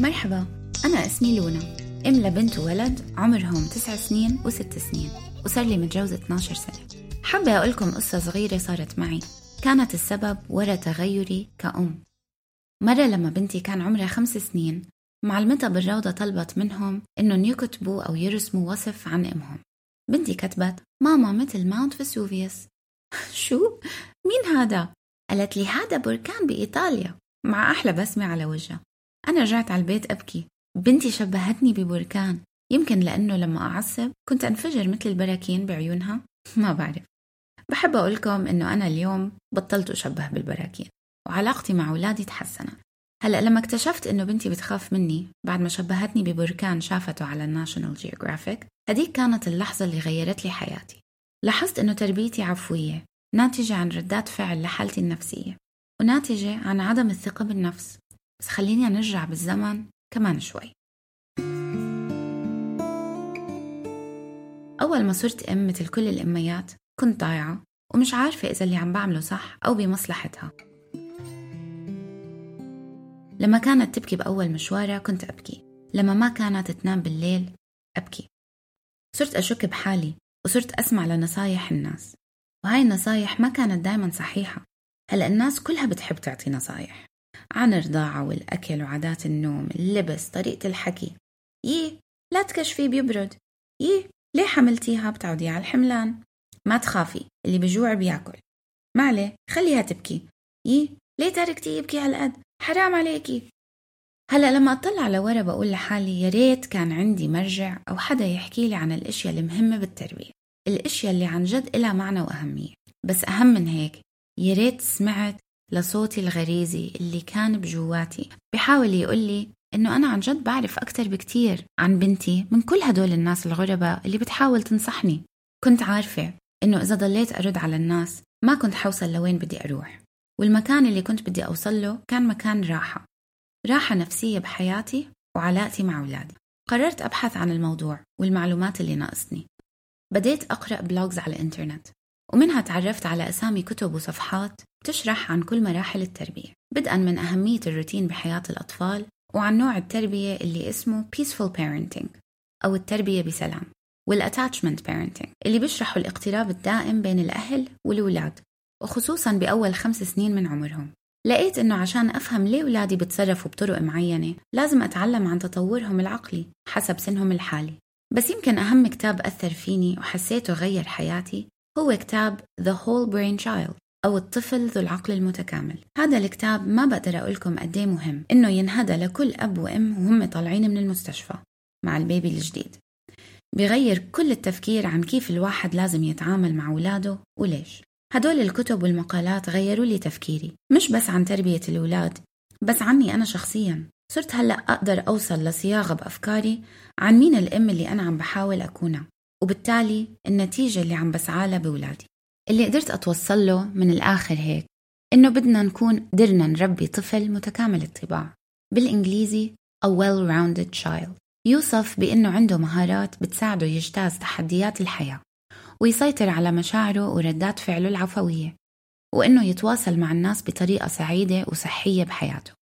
مرحبا أنا اسمي لونا. أم لبنت وولد عمرهم تسع سنين وست سنين. وصار لي متجوزة 12 سنة. حابة أقول لكم قصة صغيرة صارت معي. كانت السبب ورا تغيري كأم. مرة لما بنتي كان عمرها خمس سنين معلمتها بالروضة طلبت منهم إنهم يكتبوا أو يرسموا وصف عن أمهم. بنتي كتبت ماما مثل Mount Vesuvius. شو؟ مين هذا؟ قالت لي هذا بركان بإيطاليا. مع أحلى بسمة على وجهها. أنا رجعت على البيت أبكي. بنتي شبهتني ببركان. يمكن لأنه لما أعصب كنت أنفجر مثل البراكين بعيونها. ما بعرف. بحب أقول لكم إنه أنا اليوم بطلت أشبه بالبراكين وعلاقتي مع أولادي تحسنت. هلأ لما اكتشفت إنه بنتي بتخاف مني بعد ما شبهتني ببركان شافته على ال National Geographic هديك كانت اللحظة اللي غيرت لي حياتي. لاحظت إنه تربيتي عفوية ناتجة عن ردات فعل لحالتي النفسية وناتجة عن عدم الثقة بالنفس. بس خليني نرجع بالزمن كمان شوي. أول ما صرت أم مثل كل الأميات كنت ضايعة ومش عارفة إذا اللي عم بعمله صح أو بمصلحتها. لما كانت تبكي بأول مشوارها كنت أبكي لما ما كانت تنام بالليل أبكي. صرت أشك بحالي وصرت أسمع لنصايح الناس وهاي النصايح ما كانت دايما صحيحة. هلأ الناس كلها بتحب تعطي نصايح. عن الرضاعة والأكل وعادات النوم اللبس طريقة الحكي. يي لا تكشفي بيبرد. يي ليه حملتيها بتعودي على الحملان؟ ما تخافي اللي بجوع بياكل. ما عليه خليها تبكي. يي ليه تركتي يبكي هالقد؟ حرام عليكي. هلا لما أطلع لورا بقول لحالي يا ريت كان عندي مرجع أو حدا يحكي لي عن الأشياء المهمه بالتربية. الأشياء اللي عن جد إلها معنى وأهمية. بس أهم من هيك يا ريت سمعت لصوتي الغريزي اللي كان بجواتي. بحاول يقول لي إنه أنا عن جد بعرف أكتر بكتير عن بنتي من كل هدول الناس الغرباء اللي بتحاول تنصحني. كنت عارفة إنه إذا ضليت أرد على الناس ما كنت حوصل لوين بدي أروح. والمكان اللي كنت بدي أوصل له كان مكان راحة. راحة نفسية بحياتي وعلاقتي مع أولادي. قررت أبحث عن الموضوع والمعلومات اللي ناقصني. بديت أقرأ blogs على الإنترنت. ومنها تعرفت على أسامي كتب وصفحات تشرح عن كل مراحل التربية بدءا من أهمية الروتين بحياة الأطفال وعن نوع التربية اللي اسمه peaceful parenting أو التربية بسلام وال attachment parenting اللي بيشرحوا الاقتراب الدائم بين الأهل والأولاد وخصوصا بأول خمس سنين من عمرهم. لقيت إنه عشان أفهم ليه أولادي بتصرفوا بطرق معينة لازم أتعلم عن تطورهم العقلي حسب سنهم الحالي. بس يمكن أهم كتاب أثر فيني وحسيته غير حياتي هو كتاب The Whole Brain Child أو الطفل ذو العقل المتكامل. هذا الكتاب ما بقدر أقولكم قد إيه مهم إنه ينهدى لكل أب وأم وهم طالعين من المستشفى مع البيبي الجديد. بيغير كل التفكير عن كيف الواحد لازم يتعامل مع أولاده وليش. هدول الكتب والمقالات غيروا لي تفكيري مش بس عن تربية الأولاد بس عني أنا شخصيا. صرت هلأ أقدر أوصل لصياغة بأفكاري عن مين الأم اللي أنا عم بحاول أكونها. وبالتالي النتيجة اللي عم بسعالها بولادي اللي قدرت أتوصل له من الآخر هيك إنه بدنا نكون قدرنا نربي طفل متكامل الطباع. بالإنجليزي a well-rounded child. يوصف بأنه عنده مهارات بتساعده يجتاز تحديات الحياة ويسيطر على مشاعره وردات فعله العفوية وإنه يتواصل مع الناس بطريقة سعيدة وصحية بحياته.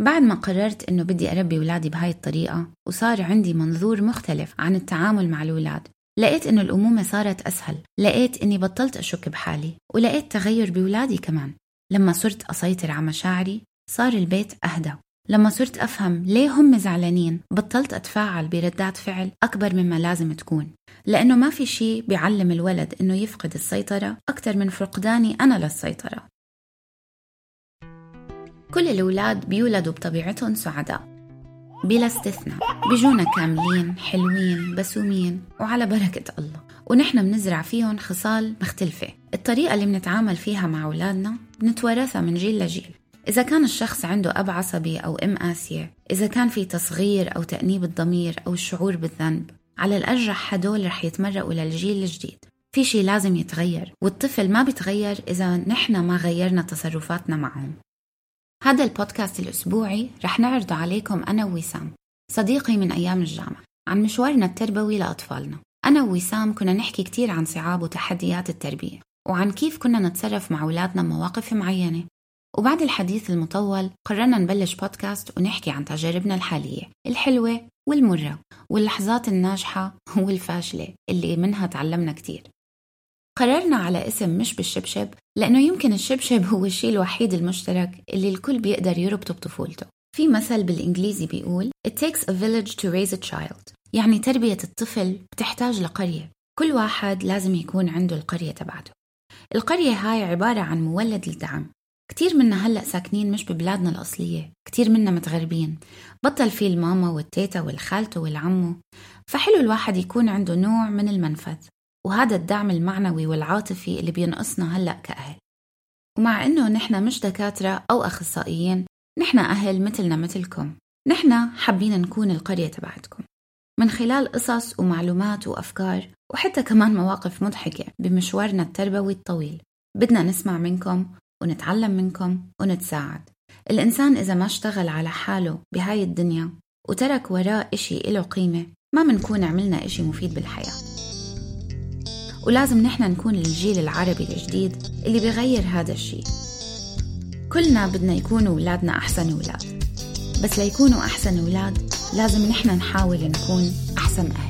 بعد ما قررت إنه بدي أربي ولادي بهاي الطريقة وصار عندي منظور مختلف عن التعامل مع الأولاد لقيت إنه الأمومة صارت أسهل. لقيت إني بطلت أشك بحالي ولقيت تغير بولادي كمان. لما صرت أسيطر على مشاعري صار البيت أهدى. لما صرت أفهم ليه هم زعلانين بطلت أتفاعل بردات فعل أكبر مما لازم تكون. لأنه ما في شيء بيعلم الولد إنه يفقد السيطرة أكثر من فقداني أنا للسيطرة. كل الأولاد بيولدوا بطبيعتهم سعداء. بلا استثناء. بيجونا كاملين حلوين بسومين. وعلى بركة الله. ونحن بنزرع فيهم خصال مختلفة. الطريقة اللي بنتعامل فيها مع أولادنا بنتوارثها من جيل لجيل. إذا كان الشخص عنده أب عصبي أو أم قاسية إذا كان في تصغير أو تأنيب الضمير أو الشعور بالذنب على الأرجح هدول رح يتمرقوا للجيل الجديد. في شي لازم يتغير والطفل ما بيتغير إذا نحن ما غيرنا تصرفاتنا معهم. هذا البودكاست الأسبوعي رح نعرضه عليكم أنا ووسام صديقي من أيام الجامعة عن مشوارنا التربوي لأطفالنا. أنا ووسام كنا نحكي كتير عن صعاب وتحديات التربية وعن كيف كنا نتصرف مع أولادنا بمواقف معينة. وبعد الحديث المطول قررنا نبلش بودكاست ونحكي عن تجاربنا الحالية الحلوة والمرة واللحظات الناجحة والفاشلة اللي منها تعلمنا كتير. قررنا على اسم مش بالشبشب لأنه يمكن الشبشب هو الشيء الوحيد المشترك اللي الكل بيقدر يربطه بطفولته. في مثل بالإنجليزي بيقول It takes a village to raise a child. يعني تربية الطفل بتحتاج لقرية. كل واحد لازم يكون عنده القرية تبعته. القرية هاي عبارة عن مولد الدعم كتير منا هلأ ساكنين مش ببلادنا الأصلية. كتير منا متغربين. بطل في الماما والتيتا والخالته والعمو. فحلو الواحد يكون عنده نوع من المنفذ. وهذا الدعم المعنوي والعاطفي اللي بينقصنا هلأ كأهل. ومع إنه نحن مش دكاترة أو أخصائيين نحن أهل مثلنا مثلكم. نحن حابين نكون القرية تبعتكم. من خلال قصص ومعلومات وأفكار وحتى كمان مواقف مضحكة بمشوارنا التربوي الطويل بدنا نسمع منكم ونتعلم منكم ونتساعد. الإنسان إذا ما اشتغل على حاله بهاي الدنيا وترك وراه إشي إله قيمة ما منكون عملنا إشي مفيد بالحياة. ولازم نحن نكون الجيل العربي الجديد اللي بيغير هذا الشيء. كلنا بدنا يكونوا أولادنا أحسن أولاد. بس ليكونوا أحسن أولاد لازم نحن نحاول نكون أحسن أهل.